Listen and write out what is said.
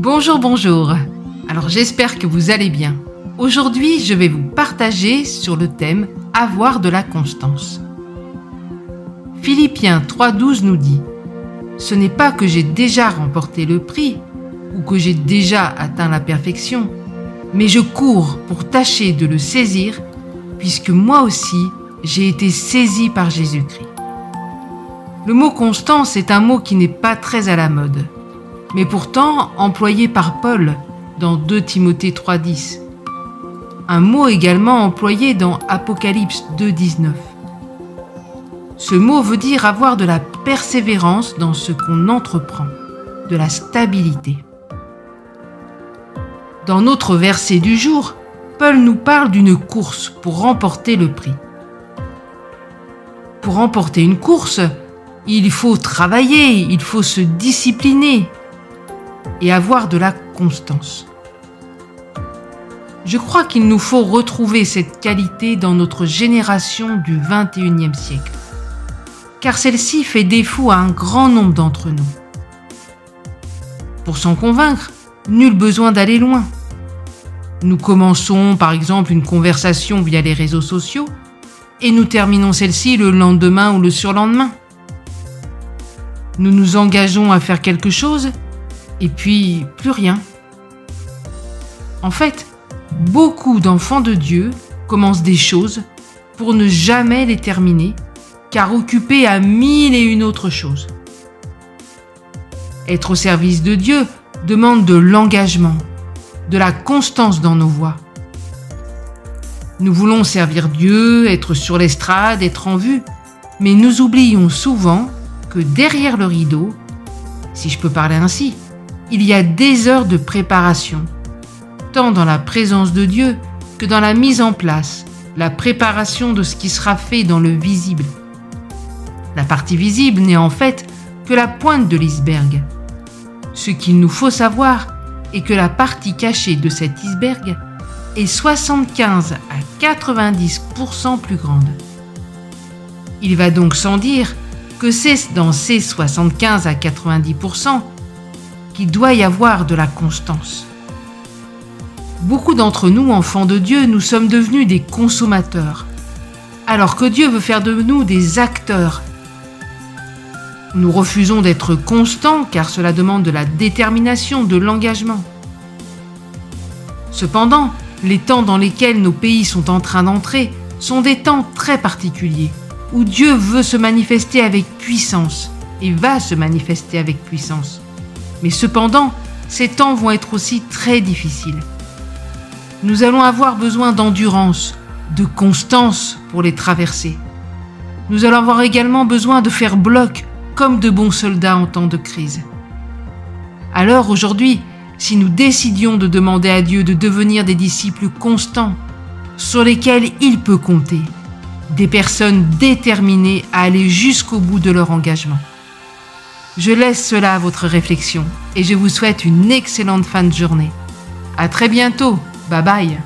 Bonjour, bonjour. Alors j'espère que vous allez bien. Aujourd'hui, je vais vous partager sur le thème Avoir de la constance. Philippiens 3.12 nous dit Ce n'est pas que j'ai déjà remporté le prix ou que j'ai déjà atteint la perfection, mais je cours pour tâcher de le saisir, puisque moi aussi j'ai été saisi par Jésus-Christ. Le mot constance est un mot qui n'est pas très à la mode mais pourtant employé par Paul dans 2 Timothée 3.10. Un mot également employé dans Apocalypse 2.19. Ce mot veut dire avoir de la persévérance dans ce qu'on entreprend, de la stabilité. Dans notre verset du jour, Paul nous parle d'une course pour remporter le prix. Pour remporter une course, il faut travailler, il faut se discipliner, et avoir de la constance. Je crois qu'il nous faut retrouver cette qualité dans notre génération du 21e siècle, car celle-ci fait défaut à un grand nombre d'entre nous. Pour s'en convaincre, nul besoin d'aller loin. Nous commençons par exemple une conversation via les réseaux sociaux et nous terminons celle-ci le lendemain ou le surlendemain. Nous nous engageons à faire quelque chose et puis plus rien. En fait, beaucoup d'enfants de Dieu commencent des choses pour ne jamais les terminer, car occupés à mille et une autres choses. Être au service de Dieu demande de l'engagement, de la constance dans nos voies. Nous voulons servir Dieu, être sur l'estrade, être en vue, mais nous oublions souvent que derrière le rideau, si je peux parler ainsi, il y a des heures de préparation, tant dans la présence de Dieu que dans la mise en place, la préparation de ce qui sera fait dans le visible. La partie visible n'est en fait que la pointe de l'iceberg. Ce qu'il nous faut savoir est que la partie cachée de cet iceberg est 75 à 90% plus grande. Il va donc sans dire que c'est dans ces 75 à 90% doit y avoir de la constance. Beaucoup d'entre nous, enfants de Dieu, nous sommes devenus des consommateurs, alors que Dieu veut faire de nous des acteurs. Nous refusons d'être constants car cela demande de la détermination, de l'engagement. Cependant, les temps dans lesquels nos pays sont en train d'entrer sont des temps très particuliers, où Dieu veut se manifester avec puissance et va se manifester avec puissance. Mais cependant, ces temps vont être aussi très difficiles. Nous allons avoir besoin d'endurance, de constance pour les traverser. Nous allons avoir également besoin de faire bloc comme de bons soldats en temps de crise. Alors aujourd'hui, si nous décidions de demander à Dieu de devenir des disciples constants, sur lesquels il peut compter, des personnes déterminées à aller jusqu'au bout de leur engagement. Je laisse cela à votre réflexion et je vous souhaite une excellente fin de journée. À très bientôt. Bye bye.